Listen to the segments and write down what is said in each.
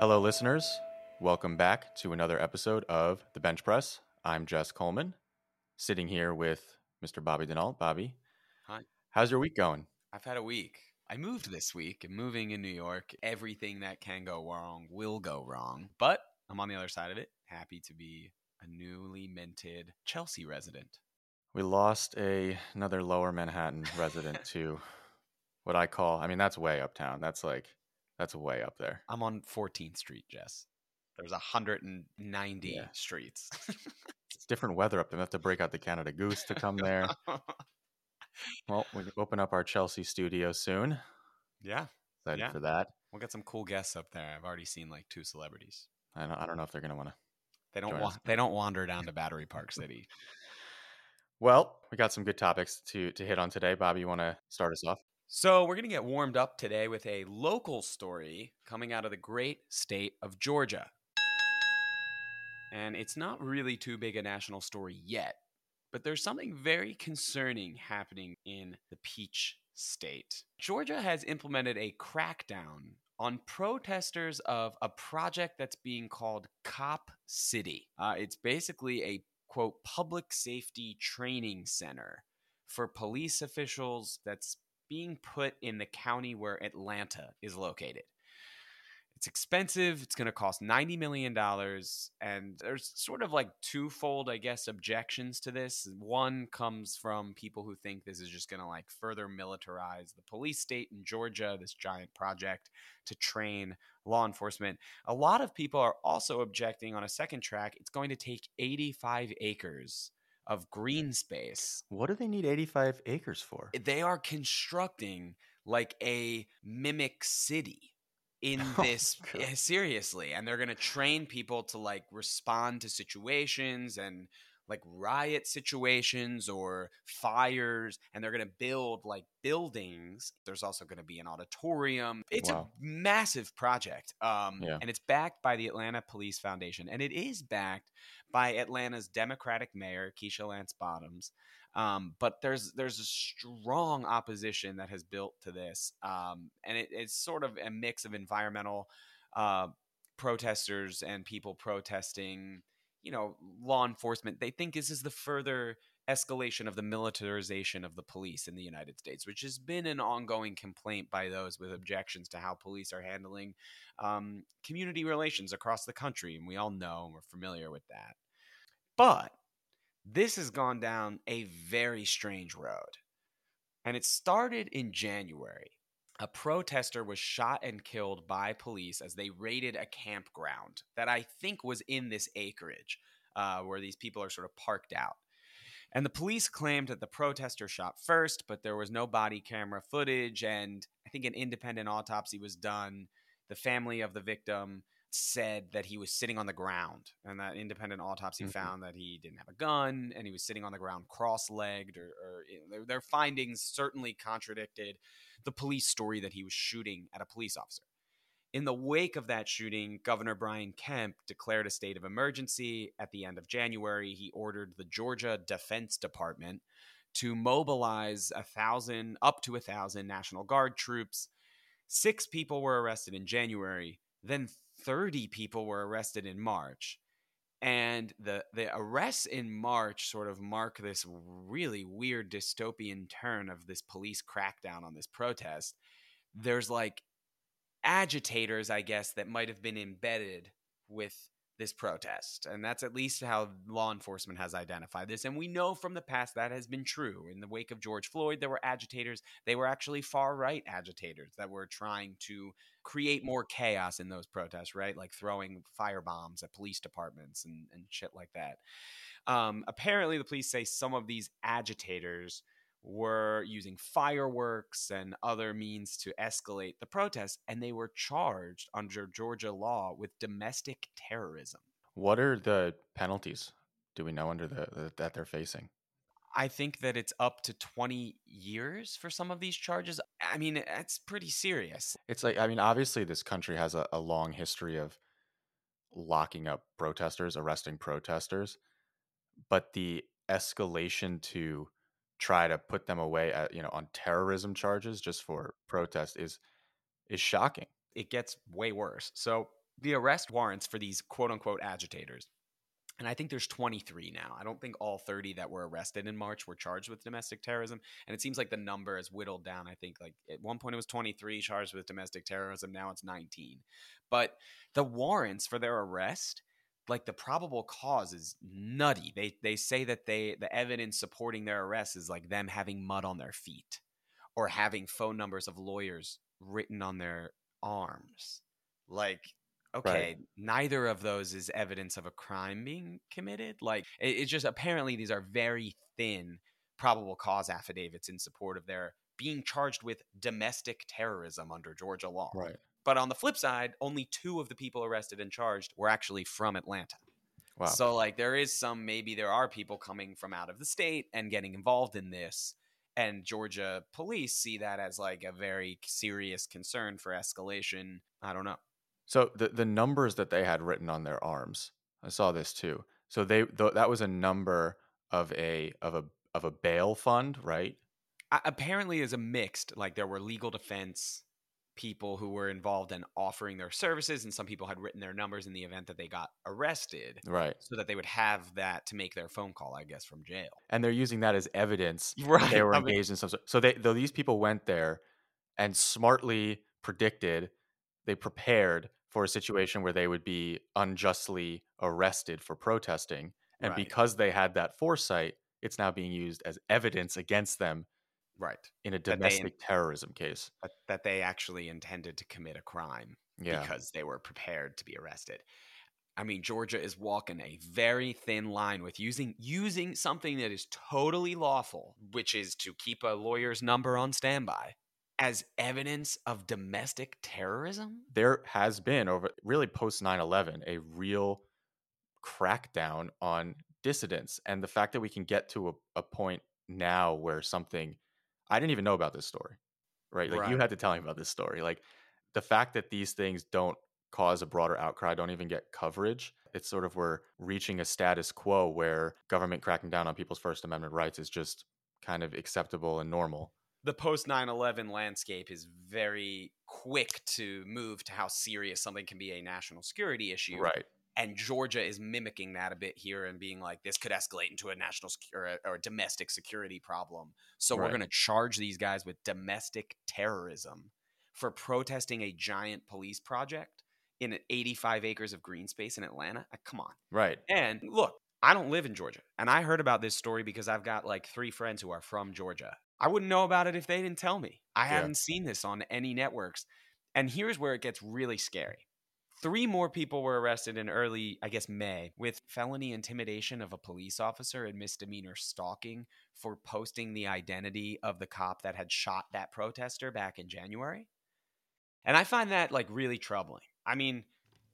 Hello, listeners. Welcome back to another episode of The Bench Press. I'm Jess Coleman, sitting here with Mr. Bobby Denault. Bobby, Hi. how's your week going? I've had a week. I moved this week. I'm moving in New York. Everything that can go wrong will go wrong. But I'm on the other side of it. Happy to be a newly minted Chelsea resident. We lost a another Lower Manhattan resident to what I call. I mean, that's way uptown. That's like that's way up there. I'm on 14th Street, Jess. There's 190 Yeah. streets. It's different weather up there. We have to break out the Canada Goose to come there. well, we open up our Chelsea studio soon. yeah, Excited Yeah. for that. we'll get some cool guests up there. I've already seen like two celebrities. I don't, I don't know if they're going to want to. They don't want they don't wander down to Battery Park City. Well, we got some good topics to to hit on today. Bobby, you want to start us off? So, we're going to get warmed up today with a local story coming out of the great state of Georgia. And it's not really too big a national story yet, but there's something very concerning happening in the Peach State. Georgia has implemented a crackdown on protesters of a project that's being called Cop City. Uh, it's basically a quote public safety training center for police officials that's being put in the county where Atlanta is located. It's expensive. It's going to cost $90 million. And there's sort of like twofold, I guess, objections to this. One comes from people who think this is just going to like further militarize the police state in Georgia, this giant project to train law enforcement. A lot of people are also objecting on a second track. It's going to take 85 acres of green space What do they need 85 acres for? Eh, they are constructing like a mimic city in Oh, this God. Eh, seriously and they're going to train people to like respond to situations and like riot situations or fires and they're going to build like buildings there's also going to be an auditorium it's Wow. a massive project um, Yeah. and it's backed by the atlanta police foundation and it is backed by atlanta's democratic mayor keisha lance bottoms um, but there's there's a strong opposition that has built to this, um, and it, it's sort of a mix of environmental uh, protesters and people protesting, you know, law enforcement. They think this is the further escalation of the militarization of the police in the United States, which has been an ongoing complaint by those with objections to how police are handling um, community relations across the country, and we all know and we're familiar with that. But this has gone down a very strange road. And it started in January. A protester was shot and killed by police as they raided a campground that I think was in this acreage uh, where these people are sort of parked out. And the police claimed that the protester shot first, but there was no body camera footage. And I think an independent autopsy was done. The family of the victim said that he was sitting on the ground, and that independent autopsy Mhm. found that he didn't have a gun and he was sitting on the ground cross-legged. Or, or you know, their, their findings certainly contradicted the police story that he was shooting at a police officer. In the wake of that shooting, Governor Brian Kemp declared a state of emergency at the end of January. He ordered the Georgia Defense Department to mobilize a thousand, up to a thousand National Guard troops. Six people were arrested in January. Then 30 people were arrested in March. And the, the arrests in March sort of mark this really weird dystopian turn of this police crackdown on this protest. There's like agitators, I guess, that might have been embedded with this protest. And that's at least how law enforcement has identified this. And we know from the past that has been true. In the wake of George Floyd, there were agitators. They were actually far right agitators that were trying to create more chaos in those protests, right? Like throwing fire bombs at police departments and, and shit like that. Um, apparently, the police say some of these agitators were using fireworks and other means to escalate the protests, and they were charged under Georgia law with domestic terrorism. What are the penalties? Do we know under the, the that they're facing? I think that it's up to 20 years for some of these charges. I mean, that's pretty serious. It's like I mean, obviously, this country has a, a long history of locking up protesters, arresting protesters, but the escalation to try to put them away at you know on terrorism charges just for protest is is shocking. It gets way worse. So, the arrest warrants for these quote unquote agitators. And I think there's 23 now. I don't think all 30 that were arrested in March were charged with domestic terrorism. And it seems like the number has whittled down. I think like at one point it was 23 charged with domestic terrorism. Now it's 19. But the warrants for their arrest, like the probable cause is nutty. They they say that they the evidence supporting their arrest is like them having mud on their feet or having phone numbers of lawyers written on their arms. Like okay, Right. neither of those is evidence of a crime being committed. Like it, it's just apparently these are very thin probable cause affidavits in support of their being charged with domestic terrorism under Georgia law. Right. But on the flip side, only two of the people arrested and charged were actually from Atlanta. Wow. So like there is some maybe there are people coming from out of the state and getting involved in this and Georgia police see that as like a very serious concern for escalation. I don't know. So the the numbers that they had written on their arms, I saw this too. So they th- that was a number of a of a of a bail fund, right? A- apparently is a mixed like there were legal defense people who were involved in offering their services and some people had written their numbers in the event that they got arrested Right. so that they would have that to make their phone call i guess from jail And they're using that as evidence right they were I mean, engaged in some. So they though these people went there and smartly predicted, they prepared for a situation where they would be unjustly arrested for protesting. And Right. because they had that foresight, it's now being used as evidence against them right in a they- domestic terrorism case. that, that they actually intended to commit a crime Yeah. because they were prepared to be arrested. I mean, Georgia is walking a very thin line with using using something that is totally lawful, which is to keep a lawyer's number on standby, as evidence of domestic terrorism. there has been over really post 9-11 a real crackdown on dissidents and the fact that we can get to a, a point now where something i didn't even know about this story right? Like you had to tell me about this story. Like the fact that these things don't cause a broader outcry don't even get coverage it's sort of we're reaching a status quo where government cracking down on people's first amendment rights is just kind of acceptable and normal The post 9/11 landscape is very quick to move to how serious something can be a national security issue. right and Georgia is mimicking that a bit here and being like, this could escalate into a national sec- or, a, or a domestic security problem. So we're going to charge these guys with domestic terrorism for protesting a giant police project in 85 acres of green space in Atlanta. Come on. right And look, I don't live in Georgia. And I heard about this story because I've got like three friends who are from Georgia. I wouldn't know about it if they didn't tell me. I Yeah. haven't seen this on any networks. And here's where it gets really scary. Three more people were arrested in early, I guess, May with felony intimidation of a police officer and misdemeanor stalking for posting the identity of the cop that had shot that protester back in January. And I find that like really troubling. I mean,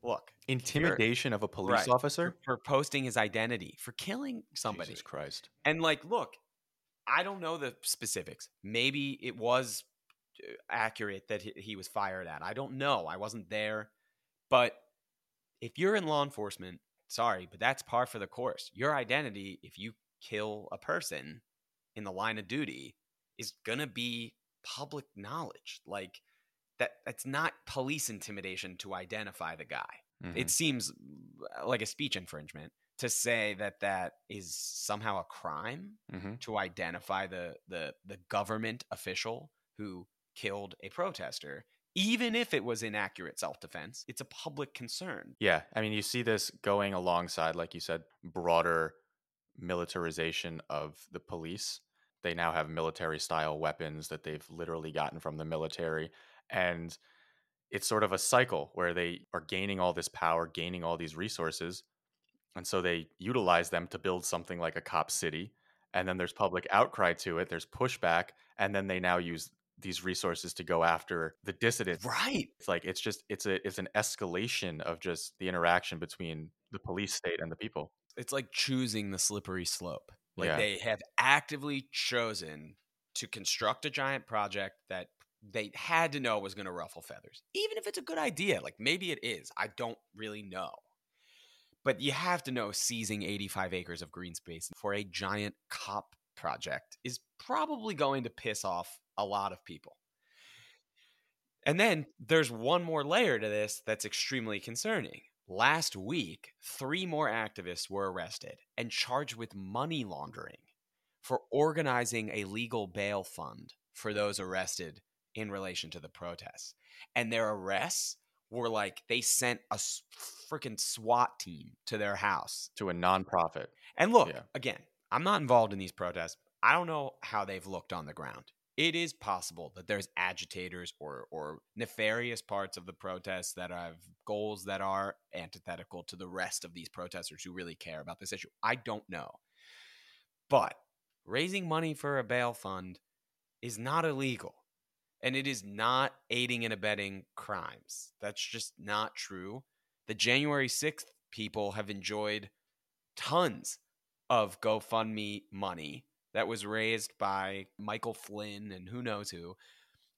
look, intimidation of a police Right. officer for, for posting his identity, for killing somebody. jesus christ And like, look, I don't know the specifics. Maybe it was uh, accurate that he, was fired at. I don't know. I wasn't there. But if you're in law enforcement, sorry, but that's par for the course. Your identity, if you kill a person in the line of duty, is gonna be public knowledge. Like that that's not police intimidation to identify the guy Mhm. it seems uh, like a speech infringement to say that that is somehow a crime Mhm. to identify the the the government official who killed a protester even if it was inaccurate self-defense it's a public concern Yeah, I mean, you see this going alongside, like you said, broader militarization of the police. They now have military style weapons that they've literally gotten from the military. And it's sort of a cycle where they are gaining all this power, gaining all these resources. And so they utilize them to build something like a cop city. And then there's public outcry to it, there's pushback. And then they now use these resources to go after the dissidents right it's like it's just it's a it's an escalation of just the interaction between the police state and the people it's like choosing the slippery slope like Yeah. they have actively chosen to construct a giant project that they had to know was going to ruffle feathers even if it's a good idea like maybe it is i don't really know but you have to know seizing 85 acres of green space for a giant cop project is probably going to piss off a lot of people And then there's one more layer to this that's extremely concerning. Last week, three more activists were arrested and charged with money laundering for organizing a legal bail fund for those arrested in relation to the protests. And their arrests were like they sent a freaking SWAT team to their house to a nonprofit. And look, yeah. again, I'm not involved in these protests. I don't know how they've looked on the ground. It is possible that there's agitators or or nefarious parts of the protests that have goals that are antithetical to the rest of these protesters who really care about this issue. I don't know. But raising money for a bail fund is not illegal and it is not aiding and abetting crimes. That's just not true. The January 6th people have enjoyed tons of GoFundMe money that was raised by Michael Flynn and who knows who.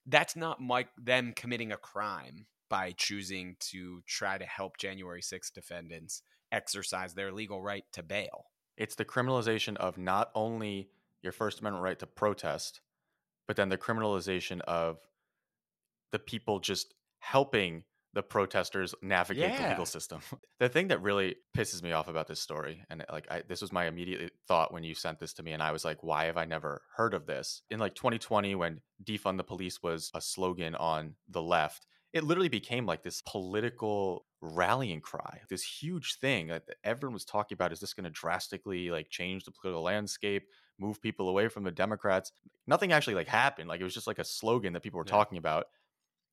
That's not Mike them committing a crime by choosing to try to help January 6th defendants exercise their legal right to bail. It's the criminalization of not only your First Amendment right to protest, but then the criminalization of the people just helping the protesters navigate yeah. the legal system. the thing that really pisses me off about this story, and like I, this was my immediate thought when you sent this to me, and I was like, why have I never heard of this? In like 2020, when defund the police was a slogan on the left, it literally became like this political rallying cry, this huge thing that everyone was talking about. Is this going to drastically like change the political landscape? move people away from the Democrats. Nothing actually like happened. Like it was just like a slogan that people were yeah. talking about.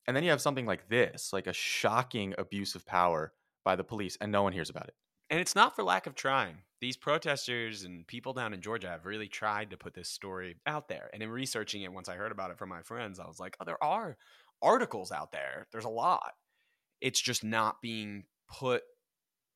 And then you have something like this, like a shocking abuse of power by the police, and no one hears about it. And it's not for lack of trying. These protesters and people down in Georgia have really tried to put this story out there. And in researching it, once I heard about it from my friends, I was like, oh, there are articles out there. There's a lot. It's just not being put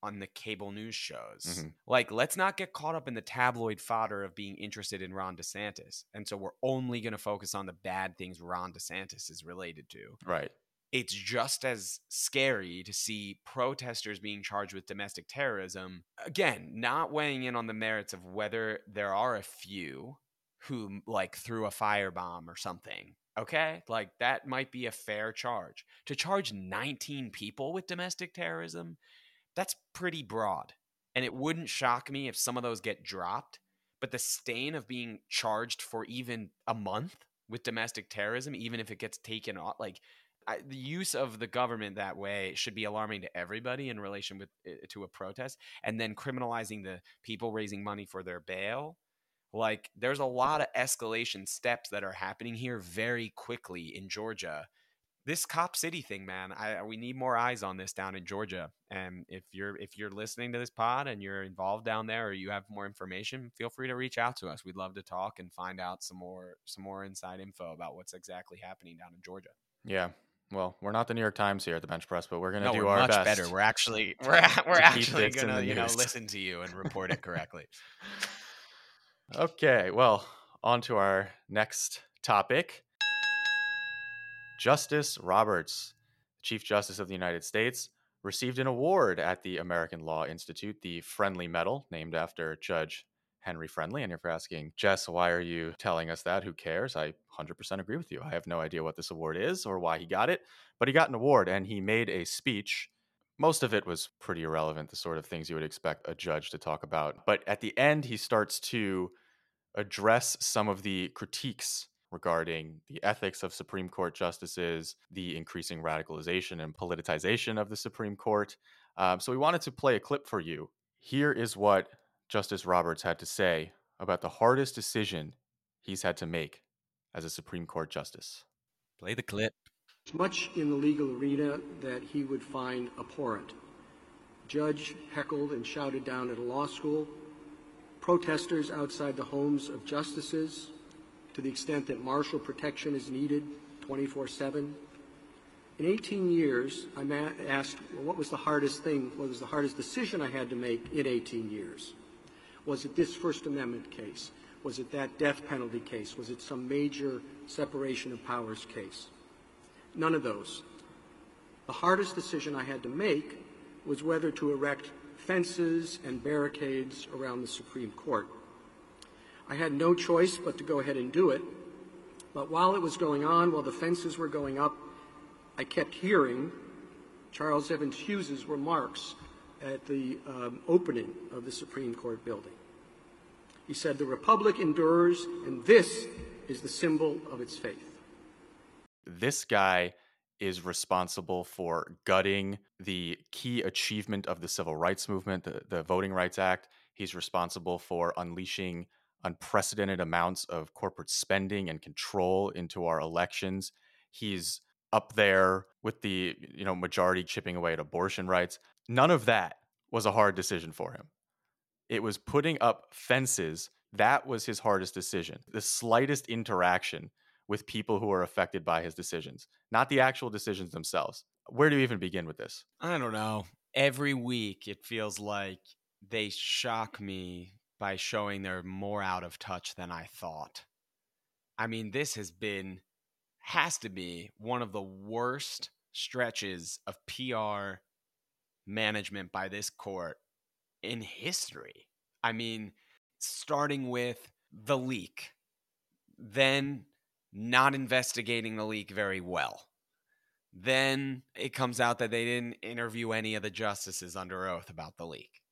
on the cable news shows. Mm-hmm. Like, let's not get caught up in the tabloid fodder of being interested in Ron DeSantis. And so we're only going to focus on the bad things Ron DeSantis is related to. Right. It's just as scary to see protesters being charged with domestic terrorism. Again, not weighing in on the merits of whether there are a few who like threw a firebomb or something. Okay? Like that might be a fair charge. To charge 19 people with domestic terrorism that's pretty broad. And it wouldn't shock me if some of those get dropped. But the stain of being charged for even a month with domestic terrorism, even if it gets taken off, like I, the use of the government that way should be alarming to everybody in relation with uh, to a protest. And then criminalizing the people raising money for their bail, like there's a lot of escalation steps that are happening here very quickly in Georgia this cop city thing man i we need more eyes on this down in georgia and if you're if you're listening to this pod and you're involved down there or you have more information feel free to reach out to us we'd love to talk and find out some more some more inside info about what's exactly happening down in georgia yeah well, we're not the New York Times here at the Bench Press, but we're going to no, do our much best. better. We're actually we're we're actually going to you know listen to you and report it correctly. okay, well, on to our next topic. Justice Roberts, Chief Justice of the United States, received an award at the American Law Institute, the Friendly Medal, named after Judge Henry Friendly. And if you're asking, Jess, why are you telling us that? Who cares? I 100% agree with you. I have no idea what this award is or why he got it, but he got an award and he made a speech. Most of it was pretty irrelevant, the sort of things you would expect a judge to talk about. But at the end, he starts to address some of the critiques regarding the ethics of Supreme Court justices, the increasing radicalization and politicization of the Supreme Court. Um, so we wanted to play a clip for you. Here is what Justice Roberts had to say about the hardest decision he's had to make as a Supreme Court justice. Play the clip. Much in the legal arena that he would find abhorrent. Judge heckled and shouted down at a law school. Protesters outside the homes of justices to the extent that marshal protection is needed 24 7. In 18 years, I'm asked, well, what was the hardest thing, what was the hardest decision I had to make in 18 years? Was it this First Amendment case? Was it that death penalty case? Was it some major separation of powers case? None of those. The hardest decision I had to make was whether to erect fences and barricades around the Supreme Court. I had no choice but to go ahead and do it. But while it was going on, while the fences were going up, I kept hearing Charles Evans Hughes's remarks at the um, opening of the Supreme Court building. He said, The Republic endures, and this is the symbol of its faith. This guy is responsible for gutting the key achievement of the civil rights movement, the, the Voting Rights Act. He's responsible for unleashing unprecedented amounts of corporate spending and control into our elections. He's up there with the you know majority chipping away at abortion rights. None of that was a hard decision for him. It was putting up fences. That was his hardest decision. The slightest interaction with people who are affected by his decisions, not the actual decisions themselves. Where do you even begin with this? I don't know. Every week, it feels like they shock me by showing they're more out of touch than I thought. I mean, this has been, has to be one of the worst stretches of PR management by this court in history. I mean, starting with the leak, then not investigating the leak very well. Then it comes out that they didn't interview any of the justices under oath about the leak.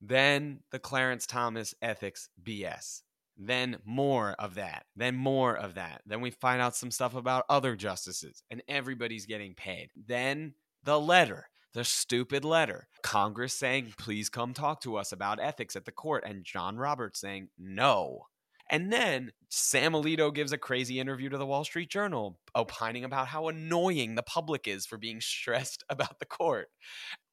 Then the Clarence Thomas ethics BS. Then more of that. Then more of that. Then we find out some stuff about other justices and everybody's getting paid. Then the letter, the stupid letter. Congress saying, please come talk to us about ethics at the court. And John Roberts saying, no. And then Sam Alito gives a crazy interview to the Wall Street Journal, opining about how annoying the public is for being stressed about the court.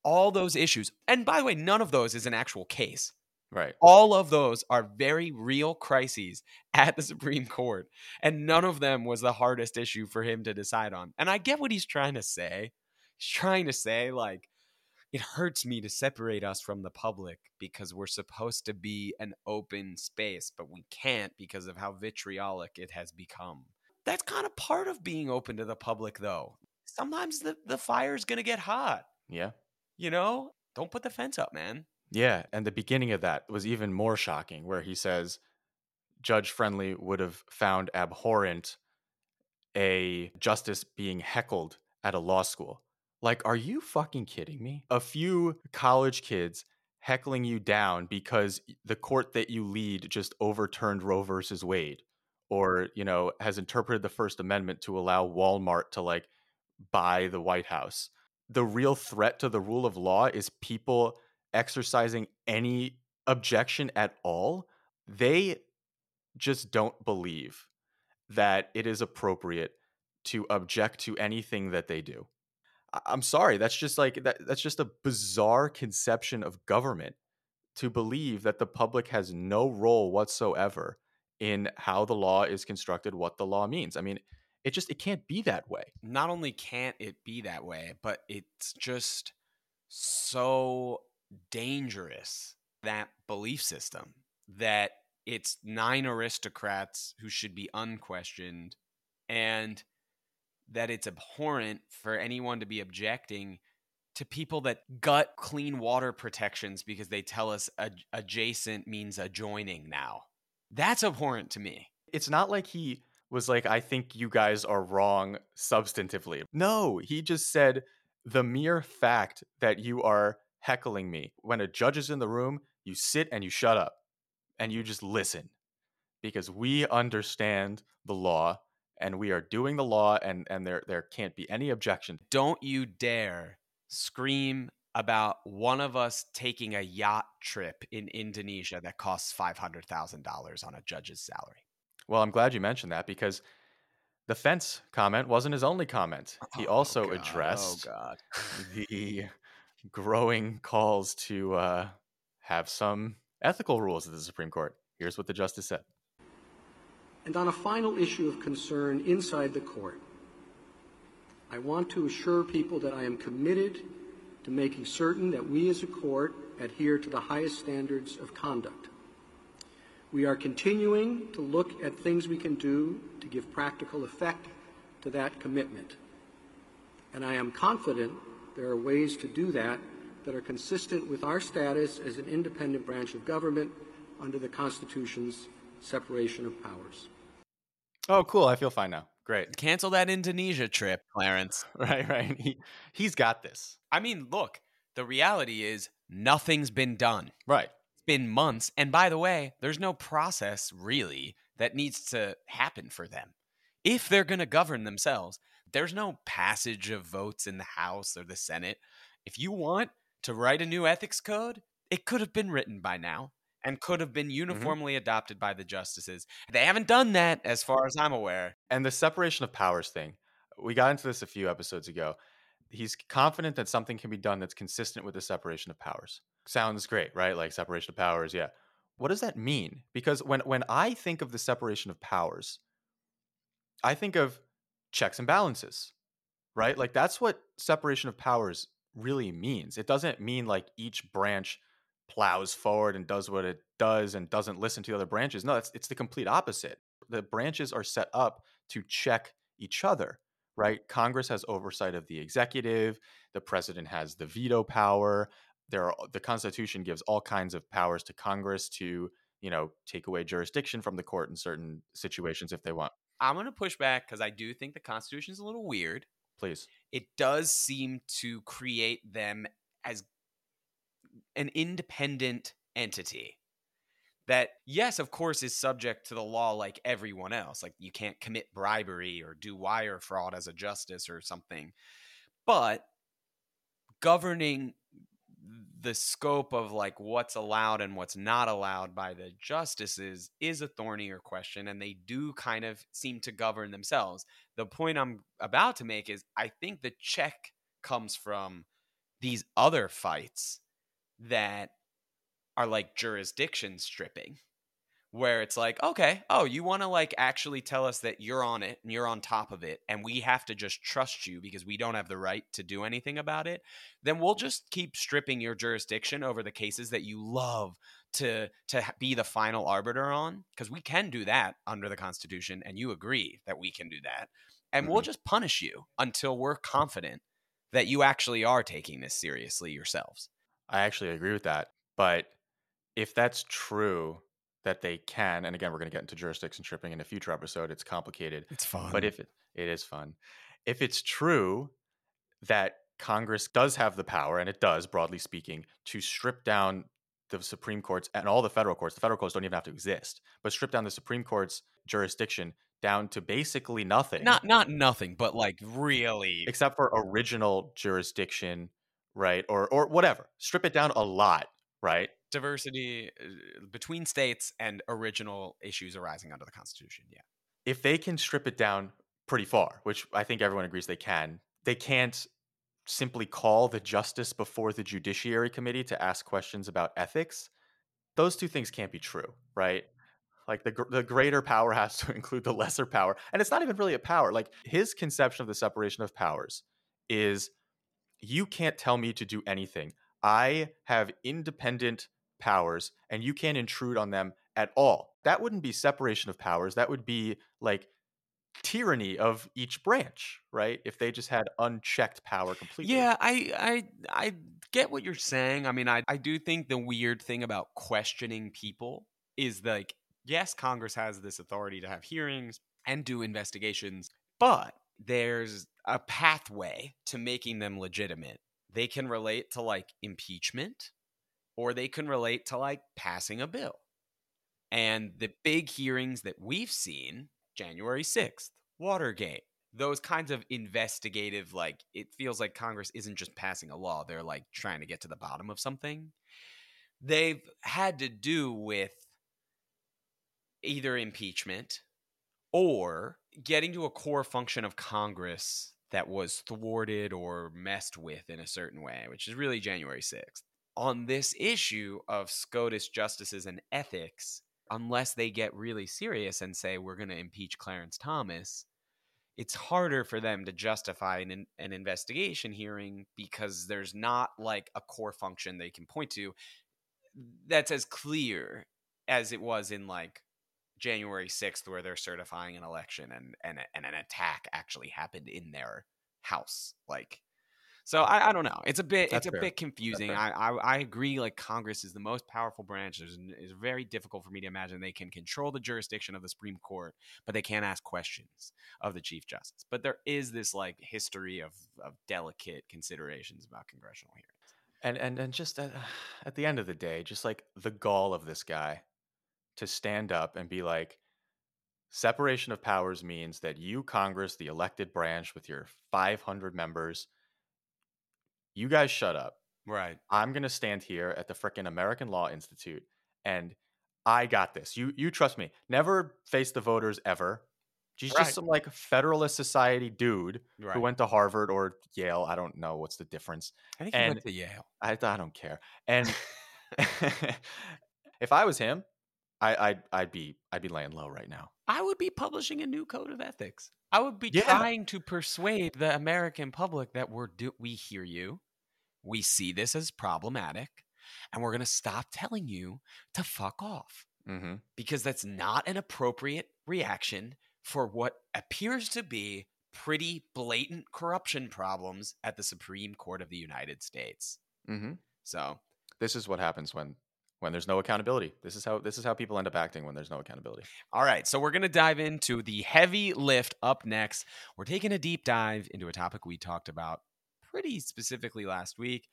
All those issues. And by the way, none of those is an actual case. Right. All of those are very real crises at the Supreme Court. And none of them was the hardest issue for him to decide on. And I get what he's trying to say. He's trying to say, like, it hurts me to separate us from the public because we're supposed to be an open space, but we can't because of how vitriolic it has become. That's kind of part of being open to the public, though. Sometimes the, the fire's going to get hot. Yeah. You know, don't put the fence up, man. Yeah. And the beginning of that was even more shocking, where he says Judge Friendly would have found abhorrent a justice being heckled at a law school. Like, are you fucking kidding me? A few college kids heckling you down because the court that you lead just overturned Roe versus Wade or, you know, has interpreted the First Amendment to allow Walmart to like buy the White House. The real threat to the rule of law is people exercising any objection at all. They just don't believe that it is appropriate to object to anything that they do. I'm sorry, that's just like that that's just a bizarre conception of government to believe that the public has no role whatsoever in how the law is constructed, what the law means. I mean, it just it can't be that way. Not only can't it be that way, but it's just so dangerous that belief system that it's nine aristocrats who should be unquestioned and that it's abhorrent for anyone to be objecting to people that gut clean water protections because they tell us ad- adjacent means adjoining now. That's abhorrent to me. It's not like he was like, I think you guys are wrong substantively. No, he just said the mere fact that you are heckling me. When a judge is in the room, you sit and you shut up and you just listen because we understand the law and we are doing the law and and there there can't be any objection Don't you dare scream about one of us taking a yacht trip in Indonesia that costs $500,000 on a judge's salary. well i'm glad you mentioned that because the fence comment wasn't his only comment he Oh, also God. addressed Oh, God. the growing calls to uh, have some ethical rules at the supreme court here's what the justice said And on a final issue of concern inside the court, I want to assure people that I am committed to making certain that we as a court adhere to the highest standards of conduct. We are continuing to look at things we can do to give practical effect to that commitment. And I am confident there are ways to do that that are consistent with our status as an independent branch of government under the Constitution's separation of powers. oh cool i feel fine now Great. Cancel that Indonesia trip, Clarence. Right, right. He, he's got this. I mean, look, the reality is nothing's been done. Right. It's been months. And by the way, there's no process really that needs to happen for them. If they're going to govern themselves, there's no passage of votes in the House or the Senate. If you want to write a new ethics code, it could have been written by now and could have been mm-hmm. uniformly adopted by the justices. They haven't done that, as far as I'm aware. And the separation of powers thing, we got into this a few episodes ago. He's confident that something can be done that's consistent with the separation of powers. Sounds great, right? Like separation of powers, yeah. What does that mean? Because when when I think of the separation of powers, I think of checks and balances, right? Like that's what separation of powers really means. It doesn't mean like each branch plows forward and does what it does and doesn't listen to the other branches. No, it's it's the complete opposite. The branches are set up to check each other, right? Congress has oversight of the executive, the president has the veto power. There are the Constitution gives all kinds of powers to Congress to, you know, take away jurisdiction from the court in certain situations if they want. I'm going to push back because I do think the Constitution is a little weird. Please. It does seem to create them as an independent entity that, yes, of course, is subject to the law like everyone else. Like you can't commit bribery or do wire fraud as a justice or something. But governing the scope of like what's allowed and what's not allowed by the justices is a thornier question and they do kind of seem to govern themselves the point i'm about to make is i think the check comes from these other fights that are like jurisdiction stripping where it's like okay oh you want to like actually tell us that you're on it and you're on top of it and we have to just trust you because we don't have the right to do anything about it then we'll just keep stripping your jurisdiction over the cases that you love to to be the final arbiter on because we can do that under the constitution and you agree that we can do that and mm-hmm. we'll just punish you until we're confident that you actually are taking this seriously yourselves I actually agree with that. But if that's true that they can, and again, we're going to get into jurisdiction stripping in a future episode, it's complicated. It's fun. But if it, it is fun, if it's true that Congress does have the power, and it does, broadly speaking, to strip down the Supreme Courts and all the federal courts, the federal courts don't even have to exist, but strip down the Supreme Court's jurisdiction down to basically nothing. Not not nothing, but like really except for original jurisdiction right? Or or whatever. Strip it down a lot, right? Diversity uh, between states and original issues arising under the Constitution. Yeah. If they can strip it down pretty far, which I think everyone agrees they can, they can't simply call the justice before the Judiciary Committee to ask questions about ethics. Those two things can't be true, right? Like the the greater power has to include the lesser power, and it's not even really a power. Like his conception of the separation of powers is you can't tell me to do anything. I have independent powers and you can't intrude on them at all. That wouldn't be separation of powers. That would be like tyranny of each branch, right? If they just had unchecked power completely. Yeah, I I I get what you're saying. I mean, I I do think the weird thing about questioning people is like yes, Congress has this authority to have hearings and do investigations, but there's a pathway to making them legitimate. They can relate to like impeachment or they can relate to like passing a bill. And the big hearings that we've seen, January 6th, Watergate, those kinds of investigative, like, it feels like Congress isn't just passing a law, they're like trying to get to the bottom of something. They've had to do with either impeachment or getting to a core function of Congress that was thwarted or messed with in a certain way, which is really January 6th. On this issue of SCOTUS justices and ethics, unless they get really serious and say, we're going to impeach Clarence Thomas, it's harder for them to justify an, an investigation hearing because there's not like a core function they can point to that's as clear as it was in like January 6th where they're certifying an election and, and, and an attack actually happened in their house. Like, So I, I don't know. It's a bit That's it's a bit confusing. I, I I agree. Like Congress is the most powerful branch. There's, it's very difficult for me to imagine they can control the jurisdiction of the Supreme Court, but they can't ask questions of the Chief Justice. But there is this like history of of delicate considerations about congressional hearings. And and and just at, uh, at the end of the day, just like the gall of this guy to stand up and be like, separation of powers means that you, Congress, the elected branch with your 500 members, you guys shut up. Right. I'm gonna stand here at the frickin' American Law Institute and I got this. You you trust me. Never face the voters ever. She's Right. just some like Federalist Society dude Right. who went to Harvard or Yale. I don't know what's the difference. I think he and- went to Yale. I, I don't care. And if I was him, I, I'd I'd be I'd be laying low right now. I would be publishing a new code of ethics. I would be Yeah. trying to persuade the American public that we're do- we hear you, we see this as problematic, and we're going to stop telling you to fuck off Mm-hmm. because that's not an appropriate reaction for what appears to be pretty blatant corruption problems at the Supreme Court of the United States. Mm-hmm. So, This is what happens when when there's no accountability. This is how this is how people end up acting when there's no accountability. All right, so we're going to dive into the heavy lift up next. We're taking a deep dive into a topic we talked about pretty specifically last week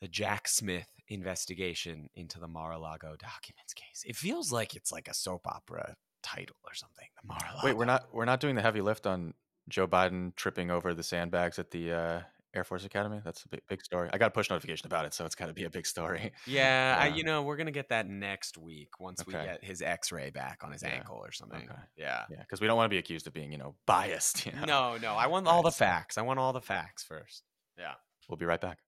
the Jack Smith investigation into the Mar a Lago documents case. It feels like it's like a soap opera title or something. The Mar a Lago. Wait, we're not we're not doing the heavy lift on Joe Biden tripping over the sandbags at the uh, Air Force Academy. That's a big big story. I got a push notification about it, so it's got to be a big story. Yeah, I, you know, we're going to get that next week once we get his x ray back on his Yeah, ankle or something. okay. Yeah. Yeah, because we don't want to be accused of being you know biased. You know? No, no, I want all the facts. I want all the facts first. Yeah. We'll be right back.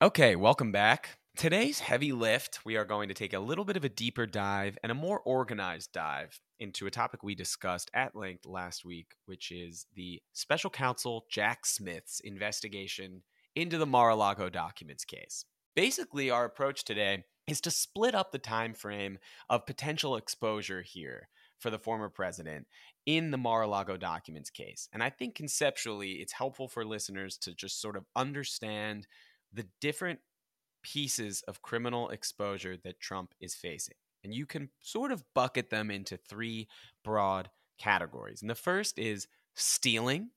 Okay, welcome back. Today's heavy lift, we are going to take a little bit of a deeper dive and a more organized dive into a topic we discussed at length last week, which is the special counsel Jack Smith's investigation into the Mar-a-Lago documents case. Basically, our approach today is to split up the time frame of potential exposure here for the former president in the Mar-a-Lago documents case. And I think conceptually it's helpful for listeners to just sort of understand the different pieces of criminal exposure that Trump is facing. And you can sort of bucket them into three broad categories. And the first is stealing.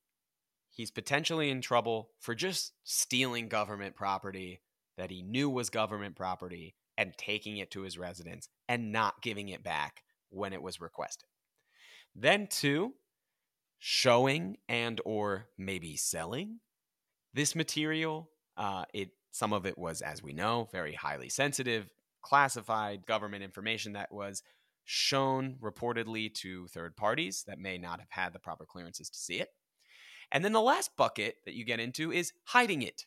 He's potentially in trouble for just stealing government property that he knew was government property and taking it to his residence and not giving it back when it was requested. Then two, showing and or maybe selling this material uh, it some of it was, as we know, very highly sensitive, classified government information that was shown reportedly to third parties that may not have had the proper clearances to see it. And then the last bucket that you get into is hiding it,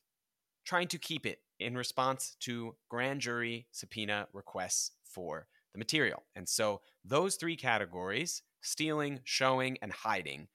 trying to keep it in response to grand jury subpoena requests for the material. And so those three categories stealing, showing, and hiding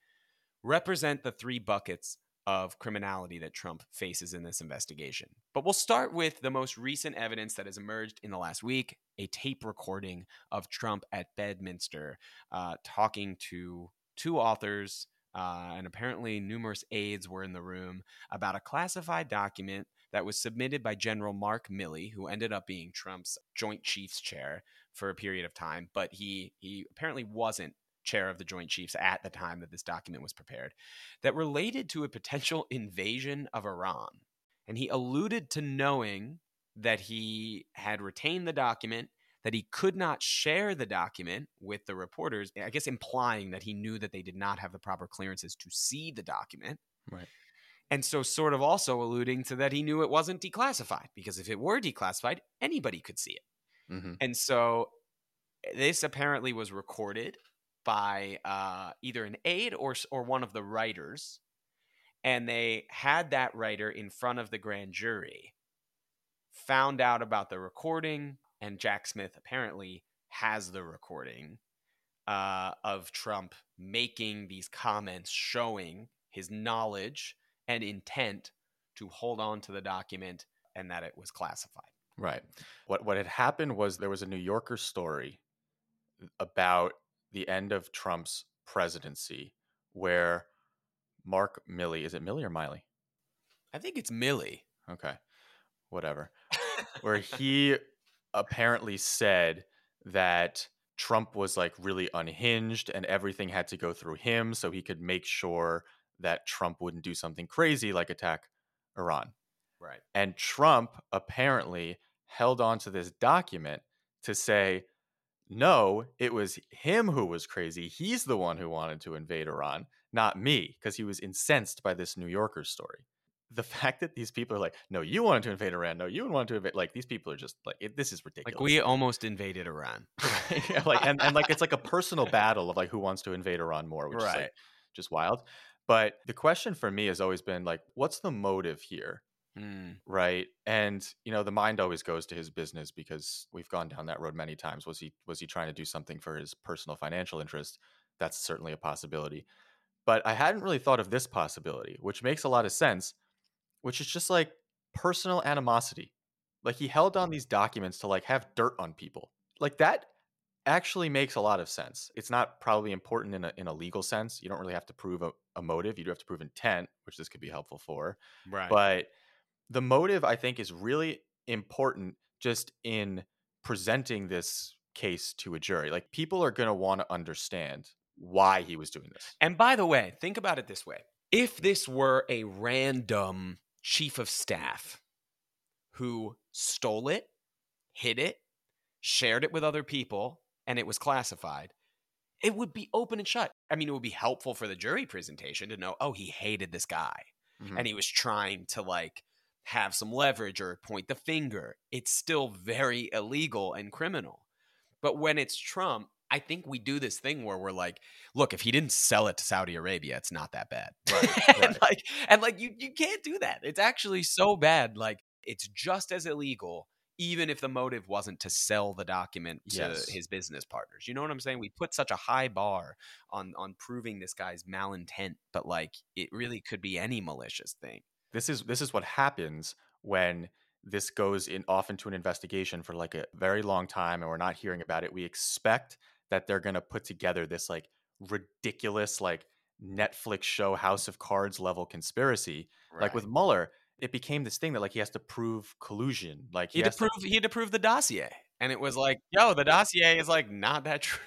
represent the three buckets of criminality that Trump faces in this investigation. But we'll start with the most recent evidence that has emerged in the last week a tape recording of Trump at Bedminster uh, talking to two authors. Uh, and apparently, numerous aides were in the room about a classified document that was submitted by General Mark Milley, who ended up being Trump's Joint Chiefs chair for a period of time. But he he apparently wasn't chair of the Joint Chiefs at the time that this document was prepared that related to a potential invasion of Iran. And he alluded to knowing that he had retained the document, that he could not share the document with the reporters, I guess implying that he knew that they did not have the proper clearances to see the document. Right. And so, sort of also alluding to that he knew it wasn't declassified, because if it were declassified, anybody could see it. Mm-hmm. And so, this apparently was recorded by uh, either an aide or or one of the writers, and they had that writer in front of the grand jury. Found out about the recording, and Jack Smith apparently has the recording uh, of Trump making these comments, showing his knowledge and intent to hold on to the document, and that it was classified. Right. What what had happened was there was a New Yorker story about the end of Trump's presidency where Mark Milley, is it Milley or Miley? I think it's Milley. Okay, whatever. Where he apparently said that Trump was like really unhinged and everything had to go through him so he could make sure that Trump wouldn't do something crazy like attack Iran. Right. And Trump apparently held on to this document to say, no, it was him who was crazy. He's the one who wanted to invade Iran, not me, because he was incensed by this New Yorker story. The fact that these people are like, no, you wanted to invade Iran. No, you wanted to invade. Like, these people are just like, it, this is ridiculous. Like we almost invaded Iran. yeah, like, and, and like, it's like a personal battle of like who wants to invade Iran more, which is Right. like just wild. But the question for me has always been like, what's the motive here? Hmm. right? And you know the mind always goes to his business because we've gone down that road many times. Was he was he trying to do something for his personal financial interest? That's certainly a possibility. But i hadn't really thought of this possibility which makes a lot of sense which is just like personal animosity. Like he held on these documents to like have dirt on people. Like that actually makes a lot of sense. It's not probably important in a, in a legal sense. You don't really have to prove a, a motive. You do have to prove intent which this could be helpful for. Right. but the motive i think is really important just in presenting this case to a jury like people are going to want to understand why he was doing this And by the way, think about it this way. If this were a random chief of staff who stole it, hid it, shared it with other people, and it was classified, it would be open and shut. I mean, it would be helpful for the jury presentation to know, oh, he hated this guy Mhm. and he was trying to like have some leverage or point the finger. It's still very illegal and criminal. But when it's Trump, I think we do this thing where we're like, look, if he didn't sell it to Saudi Arabia, it's not that bad. Right, and like and like you you can't do that. It's actually mm. so bad. Like it's just as illegal even if the motive wasn't to sell the document to Yes. his business partners. You know what I'm saying? We put such a high bar on on proving this guy's malintent, but like it mm. really could be any malicious thing. This is this is what happens when this goes in off into an investigation for like a very long time and we're not hearing about it. We expect that they're going to put together this like ridiculous like netflix show house of cards level conspiracy. Like with Mueller it became this thing that like he has to prove collusion. Like he had to prove he had to prove the dossier. And it was like, yo, the dossier is like not that true.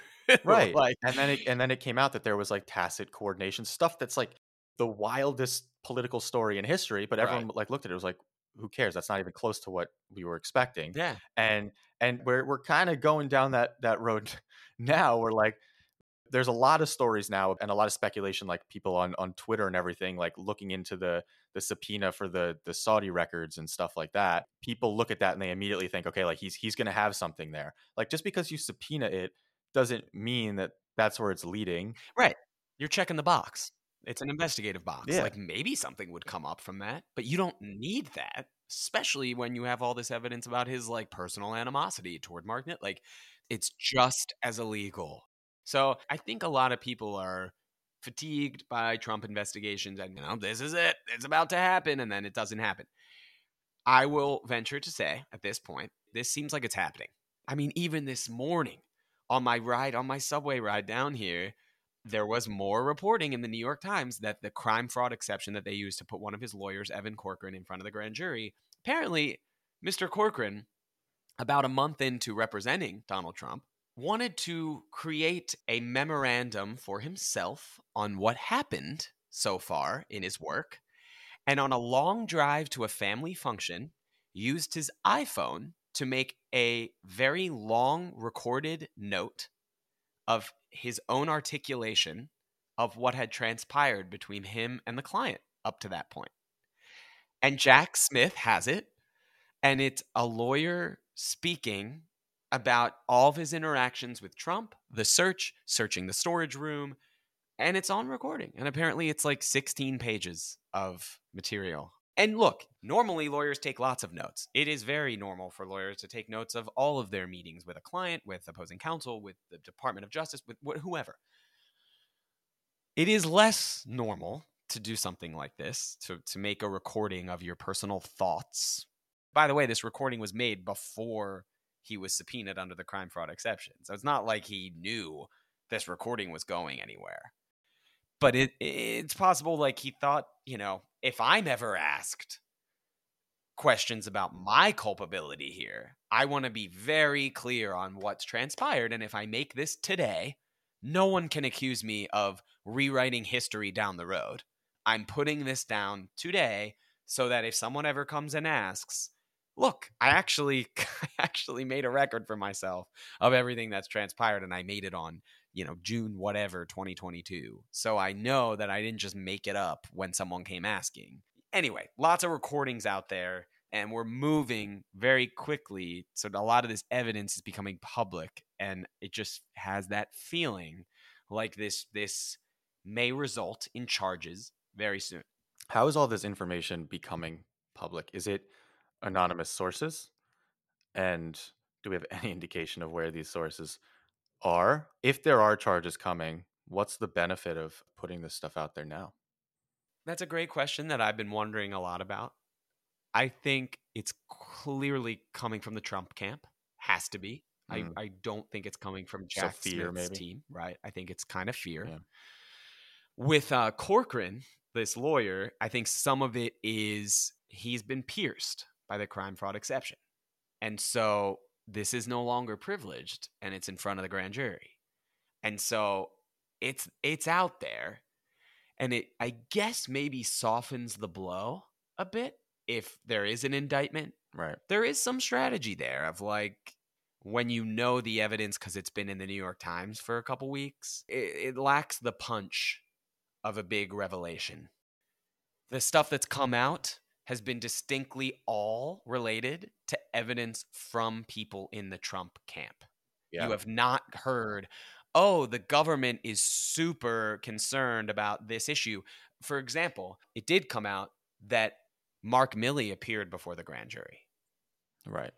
right. Like and then it and then it came out that there was like tacit coordination stuff that's like the wildest political story in history but everyone Right. like looked at it was like who cares that's not even close to what we were expecting yeah. and and we're we're kind of going down that that road now we're like there's a lot of stories now and a lot of speculation like people on on Twitter and everything like looking into the the subpoena for the the Saudi records and stuff like that people look at that and they immediately think okay like he's he's going to have something there like just because you subpoena it doesn't mean that that's where it's leading Right. You're checking the box. It's an investigative box. Yeah. Like maybe something would come up from that, but you don't need that, especially when you have all this evidence about his like personal animosity toward Mark. Nitt. Like it's just as illegal. So I think a lot of people are fatigued by Trump investigations and you know this is it. It's about to happen and then it doesn't happen. I will venture to say at this point, this seems like it's happening. I mean, even this morning on my ride, on my subway ride down here, there was more reporting in the New York Times that the crime fraud exception that they used to put one of his lawyers, Evan Corcoran, in front of the grand jury, apparently, Mr. Corcoran, about a month into representing Donald Trump, wanted to create a memorandum for himself on what happened so far in his work. And on a long drive to a family function, used his iPhone to make a very long recorded note of his own articulation of what had transpired between him and the client up to that point. And Jack Smith has it, and it's a lawyer speaking about all of his interactions with Trump, the search, searching the storage room, and it's on recording. And apparently, it's like 16 pages of material. And look, normally lawyers take lots of notes. It is very normal for lawyers to take notes of all of their meetings with a client, with opposing counsel, with the Department of Justice, with wh- whoever. It is less normal to do something like this, to, to make a recording of your personal thoughts. By the way, this recording was made before he was subpoenaed under the crime fraud exception. So it's not like he knew this recording was going anywhere. But it it's possible like he thought, you know, if I'm ever asked questions about my culpability here. I want to be very clear on what's transpired. And if I make this today, no one can accuse me of rewriting history down the road. I'm putting this down today so that if someone ever comes and asks, look, I actually I actually made a record for myself of everything that's transpired and I made it on, you know, June whatever 2022. So I know that I didn't just make it up when someone came asking. Anyway, lots of recordings out there and we're moving very quickly so a lot of this evidence is becoming public and it just has that feeling like this this may result in charges very soon. How is all this information becoming public? Is it anonymous sources? And do we have any indication of where these sources are? If there are charges coming, what's the benefit of putting this stuff out there now? That's a great question that I've been wondering a lot about. I think it's clearly coming from the Trump camp. Has to be. Mm. I, I don't think it's coming from Jack so fear, Smith's maybe. team, right? I think it's kind of fear. Yeah. With uh, Corcoran, this lawyer, I think some of it is he's been pierced by the crime fraud exception. And so this is no longer privileged and it's in front of the grand jury. And so it's it's out there and it I guess maybe softens the blow a bit if there is an indictment. Right. There is some strategy there of like when you know the evidence because it's been in the New York Times for a couple weeks, it, it lacks the punch of a big revelation. The stuff that's come out has been distinctly all related to evidence from people in the Trump camp. Yeah. You have not heard, oh, the government is super concerned about this issue. For example, it did come out that Mark Milley appeared before the grand jury. Right.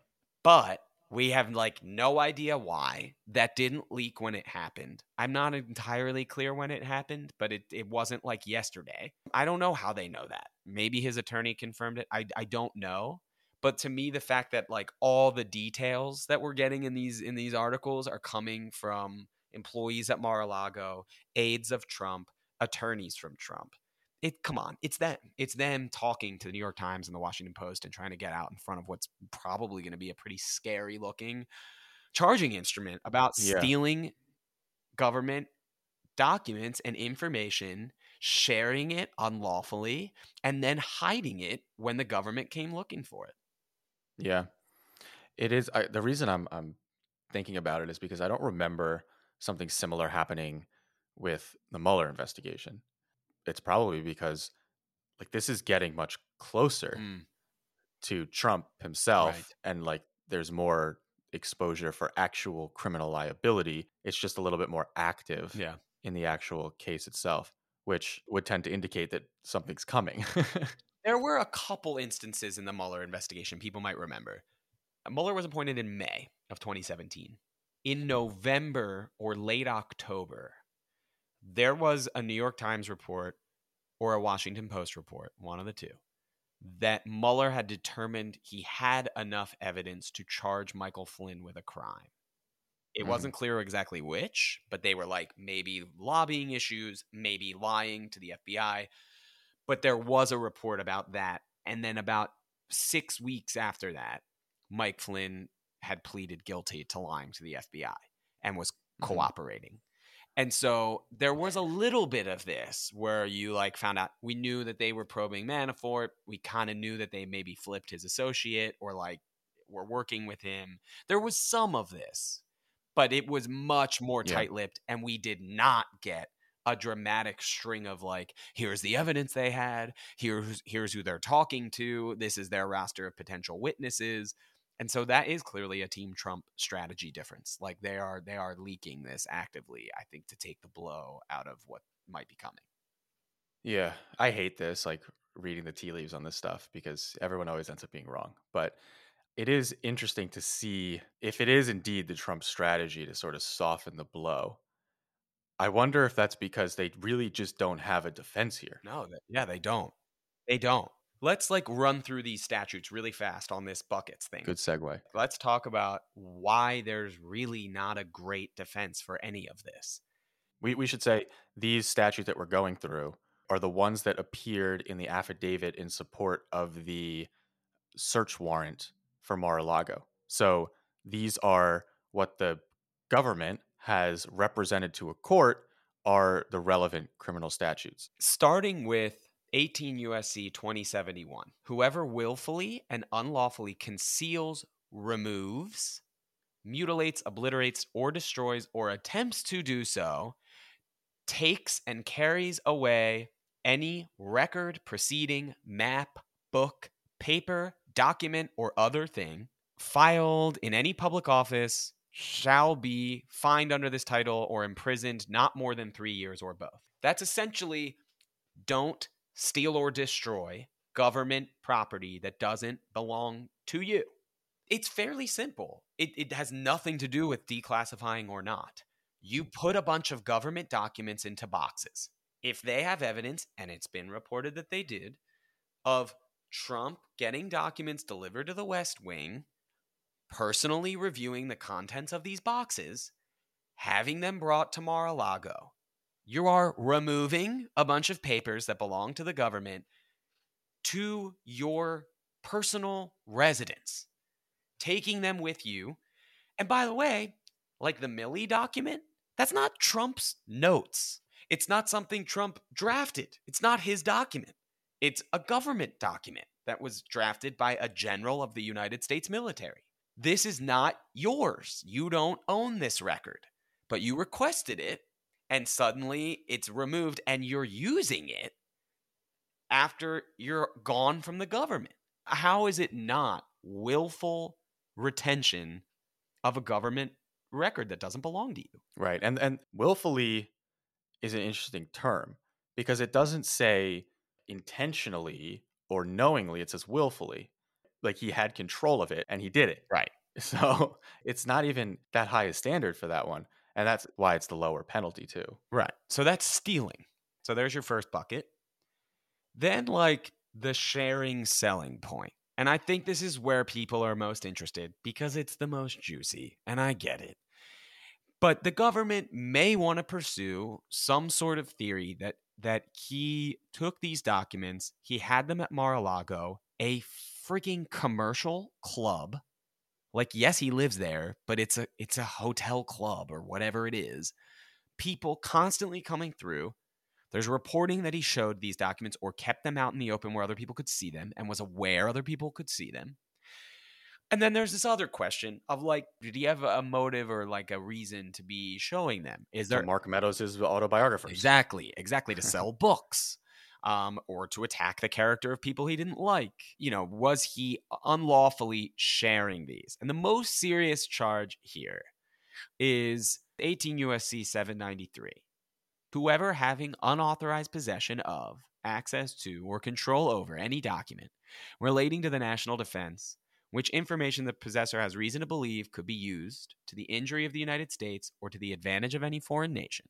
But we have like no idea why that didn't leak when it happened. I'm not entirely clear when it happened, but it, it wasn't like yesterday. I don't know how they know that. Maybe his attorney confirmed it. I, I don't know. But to me, the fact that like all the details that we're getting in these in these articles are coming from employees at Mar-a-Lago, aides of Trump, attorneys from Trump it come on it's them. It's them talking to the new york times and the washington post and trying to get out in front of what's probably going to be a pretty scary looking charging instrument about yeah. stealing government documents and information sharing it unlawfully and then hiding it when the government came looking for it. Yeah. It is I, the reason i'm i'm thinking about it is because i don't remember something similar happening with the Mueller investigation it's probably because like this is getting much closer mm. to Trump himself right. and like there's more exposure for actual criminal liability. It's just a little bit more active yeah. in the actual case itself, which would tend to indicate that something's coming. there were a couple instances in the Mueller investigation people might remember. Mueller was appointed in May of 2017. In November or late October, there was a New York Times report or a Washington Post report, one of the two, that Mueller had determined he had enough evidence to charge Michael Flynn with a crime. It mm wasn't clear exactly which, but they were like maybe lobbying issues, maybe lying to the FBI. But there was a report about that. And then about six weeks after that, Mike Flynn had pleaded guilty to lying to the FBI and was mm-hmm. cooperating. And so there was a little bit of this where you like found out we knew that they were probing Manafort. We kind of knew that they maybe flipped his associate or like were working with him. There was some of this, but it was much more yeah. tight lipped. And we did not get a dramatic string of like, here's the evidence they had, here's here's who they're talking to, this is their roster of potential witnesses. And so that is clearly a team Trump strategy difference. Like they are they are leaking this actively, I think, to take the blow out of what might be coming. Yeah, I hate this, like reading the tea leaves on this stuff because everyone always ends up being wrong. But it is interesting to see if it is indeed the Trump strategy to sort of soften the blow. I wonder if that's because they really just don't have a defense here. No, yeah, they don't. They don't. Let's like run through these statutes really fast on this buckets thing. Good segue. Let's talk about why there's really not a great defense for any of this. We, we should say these statutes that we're going through are the ones that appeared in the affidavit in support of the search warrant for Mar-a-Lago. So these are what the government has represented to a court are the relevant criminal statutes. Starting with 18 USC 2071. Whoever willfully and unlawfully conceals, removes, mutilates, obliterates, or destroys, or attempts to do so, takes and carries away any record, proceeding, map, book, paper, document, or other thing filed in any public office shall be fined under this title or imprisoned not more than three years or both. That's essentially don't steal or destroy government property that doesn't belong to you. It's fairly simple. It, it has nothing to do with declassifying or not. You put a bunch of government documents into boxes. If they have evidence, and it's been reported that they did, of Trump getting documents delivered to the West Wing, personally reviewing the contents of these boxes, having them brought to Mar a Lago, you are removing a bunch of papers that belong to the government to your personal residence, taking them with you. And by the way, like the Milley document, that's not Trump's notes. It's not something Trump drafted. It's not his document. It's a government document that was drafted by a general of the United States military. This is not yours. You don't own this record, but you requested it and suddenly it's removed and you're using it after you're gone from the government. How is it not willful retention of a government record that doesn't belong to you? Right. And and willfully is an interesting term because it doesn't say intentionally or knowingly, it says willfully. Like he had control of it and he did it. Right. So it's not even that high a standard for that one. And that's why it's the lower penalty too. Right. So that's stealing. So there's your first bucket. Then, like the sharing selling point. And I think this is where people are most interested because it's the most juicy. And I get it. But the government may want to pursue some sort of theory that that he took these documents, he had them at Mar-a-Lago, a freaking commercial club like yes, he lives there, but it's a it's a hotel club or whatever it is. People constantly coming through. There's reporting that he showed these documents or kept them out in the open where other people could see them and was aware other people could see them. And then there's this other question of like, did he have a motive or like a reason to be showing them? Is there so Mark Meadows' is autobiographer? Exactly, exactly to sell books um, or to attack the character of people he didn't like. You know, was he unlawfully sharing these? And the most serious charge here is 18 USC 793. Whoever having unauthorized possession of, access to, or control over any document relating to the national defense, which information the possessor has reason to believe could be used to the injury of the United States or to the advantage of any foreign nation,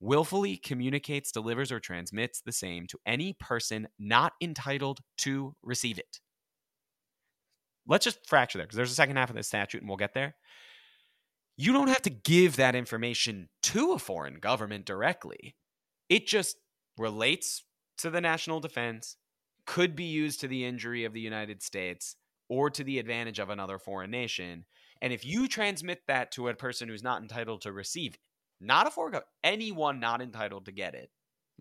willfully communicates, delivers, or transmits the same to any person not entitled to receive it. Let's just fracture there because there's a second half of the statute and we'll get there. You don't have to give that information to a foreign government directly. It just relates to the national defense, could be used to the injury of the United States or to the advantage of another foreign nation. And if you transmit that to a person who's not entitled to receive it, not a foregone. Anyone not entitled to get it.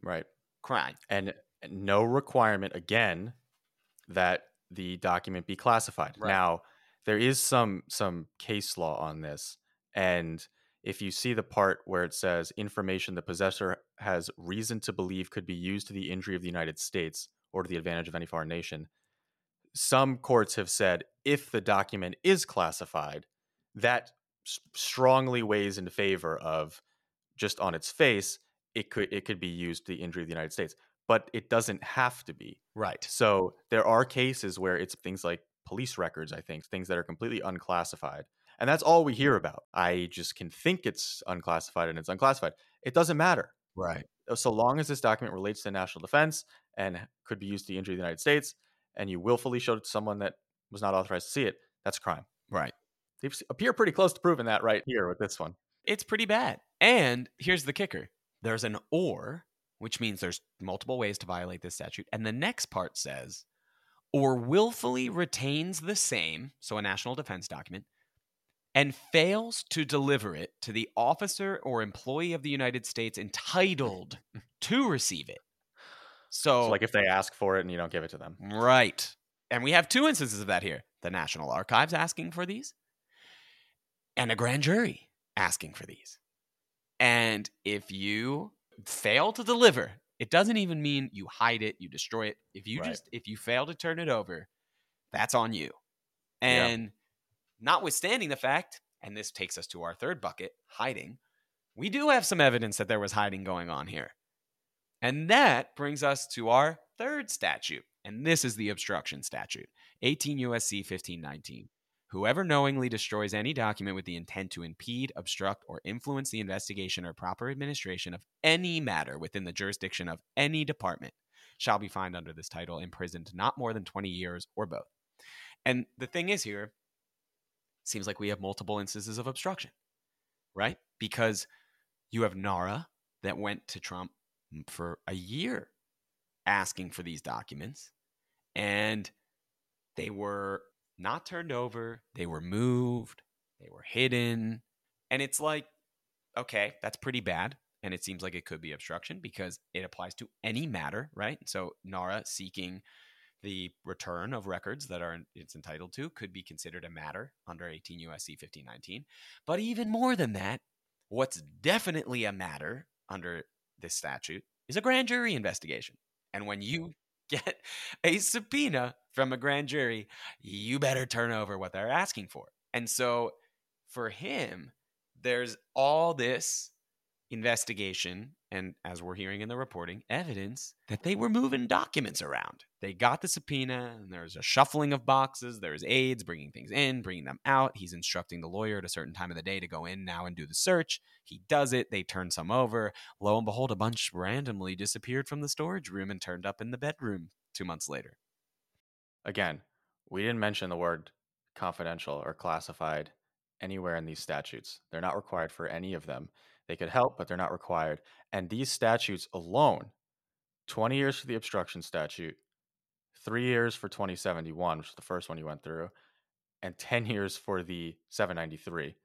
Right. Crime. And no requirement again that the document be classified. Right. Now, there is some some case law on this and if you see the part where it says information the possessor has reason to believe could be used to the injury of the United States or to the advantage of any foreign nation, some courts have said if the document is classified, that strongly weighs in favor of just on its face, it could it could be used to the injury of the United States, but it doesn't have to be. Right. So there are cases where it's things like police records, I think, things that are completely unclassified. And that's all we hear about. I just can think it's unclassified and it's unclassified. It doesn't matter. Right. Uh, so long as this document relates to national defense and could be used to injure the United States, and you willfully showed it to someone that was not authorized to see it, that's crime. Right. They appear pretty close to proving that right here with this one it's pretty bad. And here's the kicker there's an or, which means there's multiple ways to violate this statute. And the next part says, or willfully retains the same, so a national defense document, and fails to deliver it to the officer or employee of the United States entitled to receive it. So, So, like if they ask for it and you don't give it to them. right. And we have two instances of that here the National Archives asking for these, and a grand jury asking for these. And if you fail to deliver, it doesn't even mean you hide it, you destroy it. If you Right. just if you fail to turn it over, that's on you. Yeah. And notwithstanding the fact, and this takes us to our third bucket, hiding, we do have some evidence that there was hiding going on here. And that brings us to our third statute. And this is the obstruction statute 18 USC 1519. Whoever knowingly destroys any document with the intent to impede, obstruct, or influence the investigation or proper administration of any matter within the jurisdiction of any department shall be fined under this title, imprisoned not more than 20 years or both. And the thing is here, seems like we have multiple instances of obstruction, right? Because you have NARA that went to Trump for a year asking for these documents, and they were not turned over, they were moved, they were hidden. And it's like, okay, that's pretty bad. And it seems like it could be obstruction because it applies to any matter, right? So NARA seeking the return of records that are it's entitled to could be considered a matter under 18 USC 1519. But even more than that, what's definitely a matter under this statute is a grand jury investigation. And when you get a subpoena from a grand jury, you better turn over what they're asking for. And so for him, there's all this investigation and as we're hearing in the reporting evidence that they were moving documents around. They got the subpoena and there's a shuffling of boxes. There's aides bringing things in bringing them out. He's instructing the lawyer at a certain time of the day to go in now and do the search. He does it. They turn some over. Lo and behold a bunch randomly disappeared from the storage room and turned up in the bedroom two months later Again, we didn't mention the word confidential or classified anywhere in these statutes. They're not required for any of them. They could help, but they're not required. And these statutes alone 20 years for the obstruction statute, three years for 2071, which is the first one you went through, and 10 years for the 793,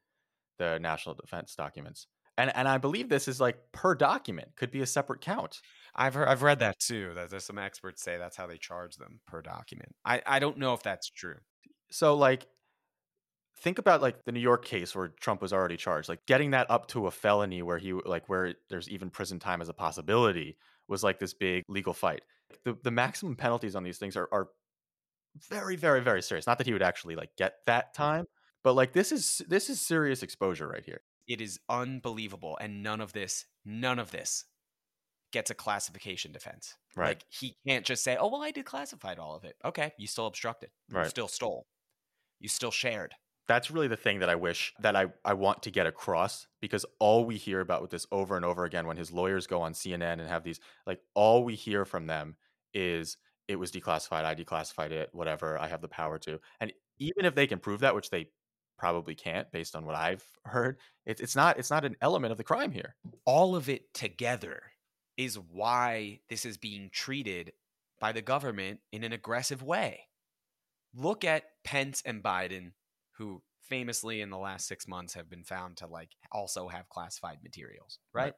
the national defense documents. And, and I believe this is like per document, could be a separate count. I've heard, I've read that too. That there's some experts say that's how they charge them per document. I, I don't know if that's true. So like think about like the New York case where Trump was already charged. Like getting that up to a felony where he like where there's even prison time as a possibility was like this big legal fight. The the maximum penalties on these things are are very very very serious. Not that he would actually like get that time, but like this is this is serious exposure right here. It is unbelievable, and none of this, none of this, gets a classification defense. Right. Like he can't just say, "Oh well, I declassified all of it." Okay, you still obstructed. You Right. still stole. You still shared. that's really the thing that I wish that I, I want to get across because all we hear about with this over and over again when his lawyers go on CNN and have these like all we hear from them is it was declassified, I declassified it, whatever, I have the power to. And even if they can prove that, which they probably can't based on what I've heard, it's it's not it's not an element of the crime here. all of it together is why this is being treated by the government in an aggressive way. Look at Pence and Biden, who famously in the last six months have been found to like also have classified materials, right? Right.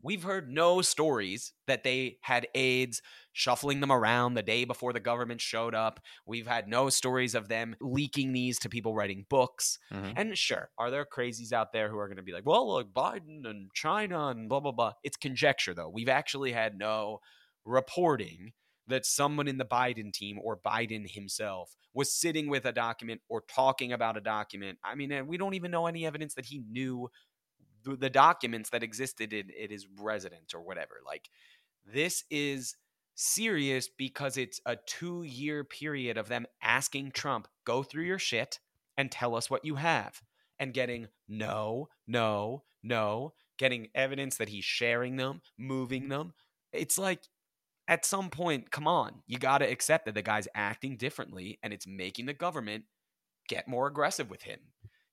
We've heard no stories that they had aides shuffling them around the day before the government showed up. We've had no stories of them leaking these to people writing books. Mhm. And sure, are there crazies out there who are going to be like, well, look, Biden and China and blah, blah, blah? It's conjecture, though. We've actually had no reporting that someone in the Biden team or Biden himself was sitting with a document or talking about a document. I mean, we don't even know any evidence that he knew the, the documents that existed in, in his residence or whatever. Like, this is serious because it's a two year period of them asking Trump, go through your shit and tell us what you have. And getting no, no, no, getting evidence that he's sharing them, moving them. It's like, at some point, come on, you got to accept that the guy's acting differently and it's making the government get more aggressive with him.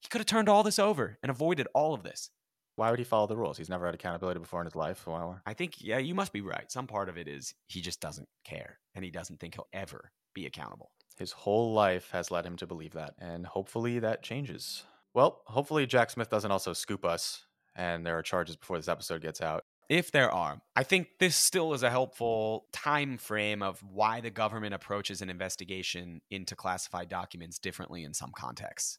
He could have turned all this over and avoided all of this. Why would he follow the rules? He's never had accountability before in his life. Why? I think, yeah, you must be right. Some part of it is he just doesn't care and he doesn't think he'll ever be accountable. His whole life has led him to believe that, and hopefully that changes. Well, hopefully Jack Smith doesn't also scoop us and there are charges before this episode gets out. If there are, I think this still is a helpful time frame of why the government approaches an investigation into classified documents differently in some contexts.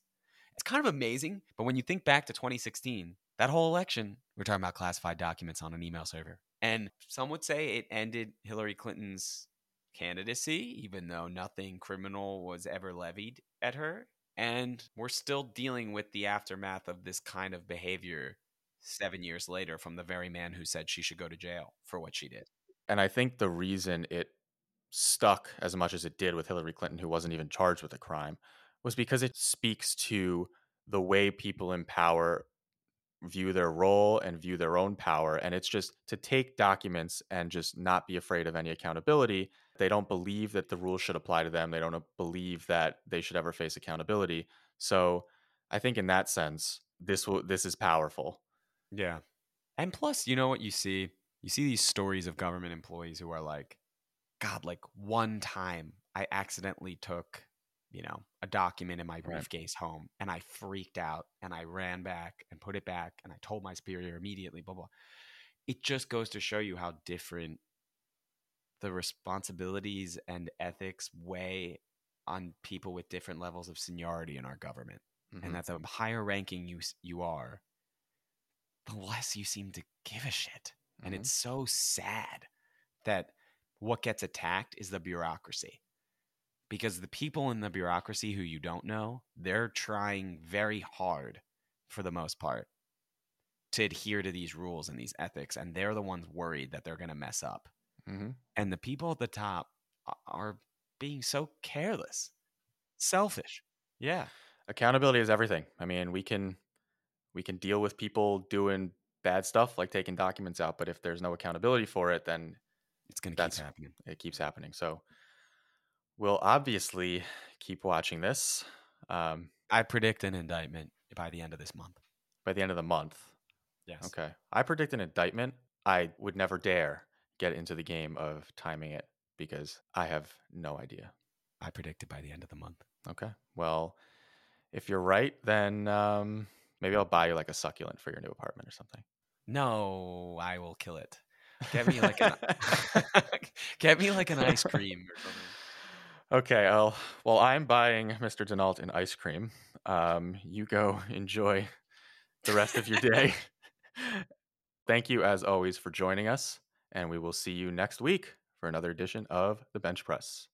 It's kind of amazing, but when you think back to 2016, that whole election, we're talking about classified documents on an email server. And some would say it ended Hillary Clinton's candidacy, even though nothing criminal was ever levied at her. And we're still dealing with the aftermath of this kind of behavior seven years later from the very man who said she should go to jail for what she did. And I think the reason it stuck as much as it did with Hillary Clinton, who wasn't even charged with a crime, was because it speaks to the way people in power view their role and view their own power. And it's just to take documents and just not be afraid of any accountability. They don't believe that the rules should apply to them. They don't believe that they should ever face accountability. So I think in that sense, this will this is powerful. Yeah. And plus, you know what you see? You see these stories of government employees who are like, God, like one time I accidentally took, you know, a document in my briefcase right. home and I freaked out and I ran back and put it back and I told my superior immediately, blah, blah. It just goes to show you how different the responsibilities and ethics weigh on people with different levels of seniority in our government. Mm-hmm. And that the higher ranking you you are, the less you seem to give a shit. Mm-hmm. And it's so sad that what gets attacked is the bureaucracy. Because the people in the bureaucracy who you don't know, they're trying very hard for the most part to adhere to these rules and these ethics. And they're the ones worried that they're going to mess up. Mm-hmm. And the people at the top are being so careless, selfish. Yeah. Accountability is everything. I mean, we can we can deal with people doing bad stuff like taking documents out, but if there's no accountability for it, then it's going to keep happening. It keeps happening. So we'll obviously keep watching this. Um, I predict an indictment by the end of this month. By the end of the month. Yes. Okay. I predict an indictment. I would never dare get into the game of timing it because I have no idea. I predict it by the end of the month. Okay. Well, if you're right, then um, Maybe I'll buy you like a succulent for your new apartment or something. No, I will kill it. Get me like an get me like an ice cream or something. Okay, well, well, I'm buying Mr. Denault an ice cream. Um, you go enjoy the rest of your day. Thank you, as always, for joining us, and we will see you next week for another edition of the Bench Press.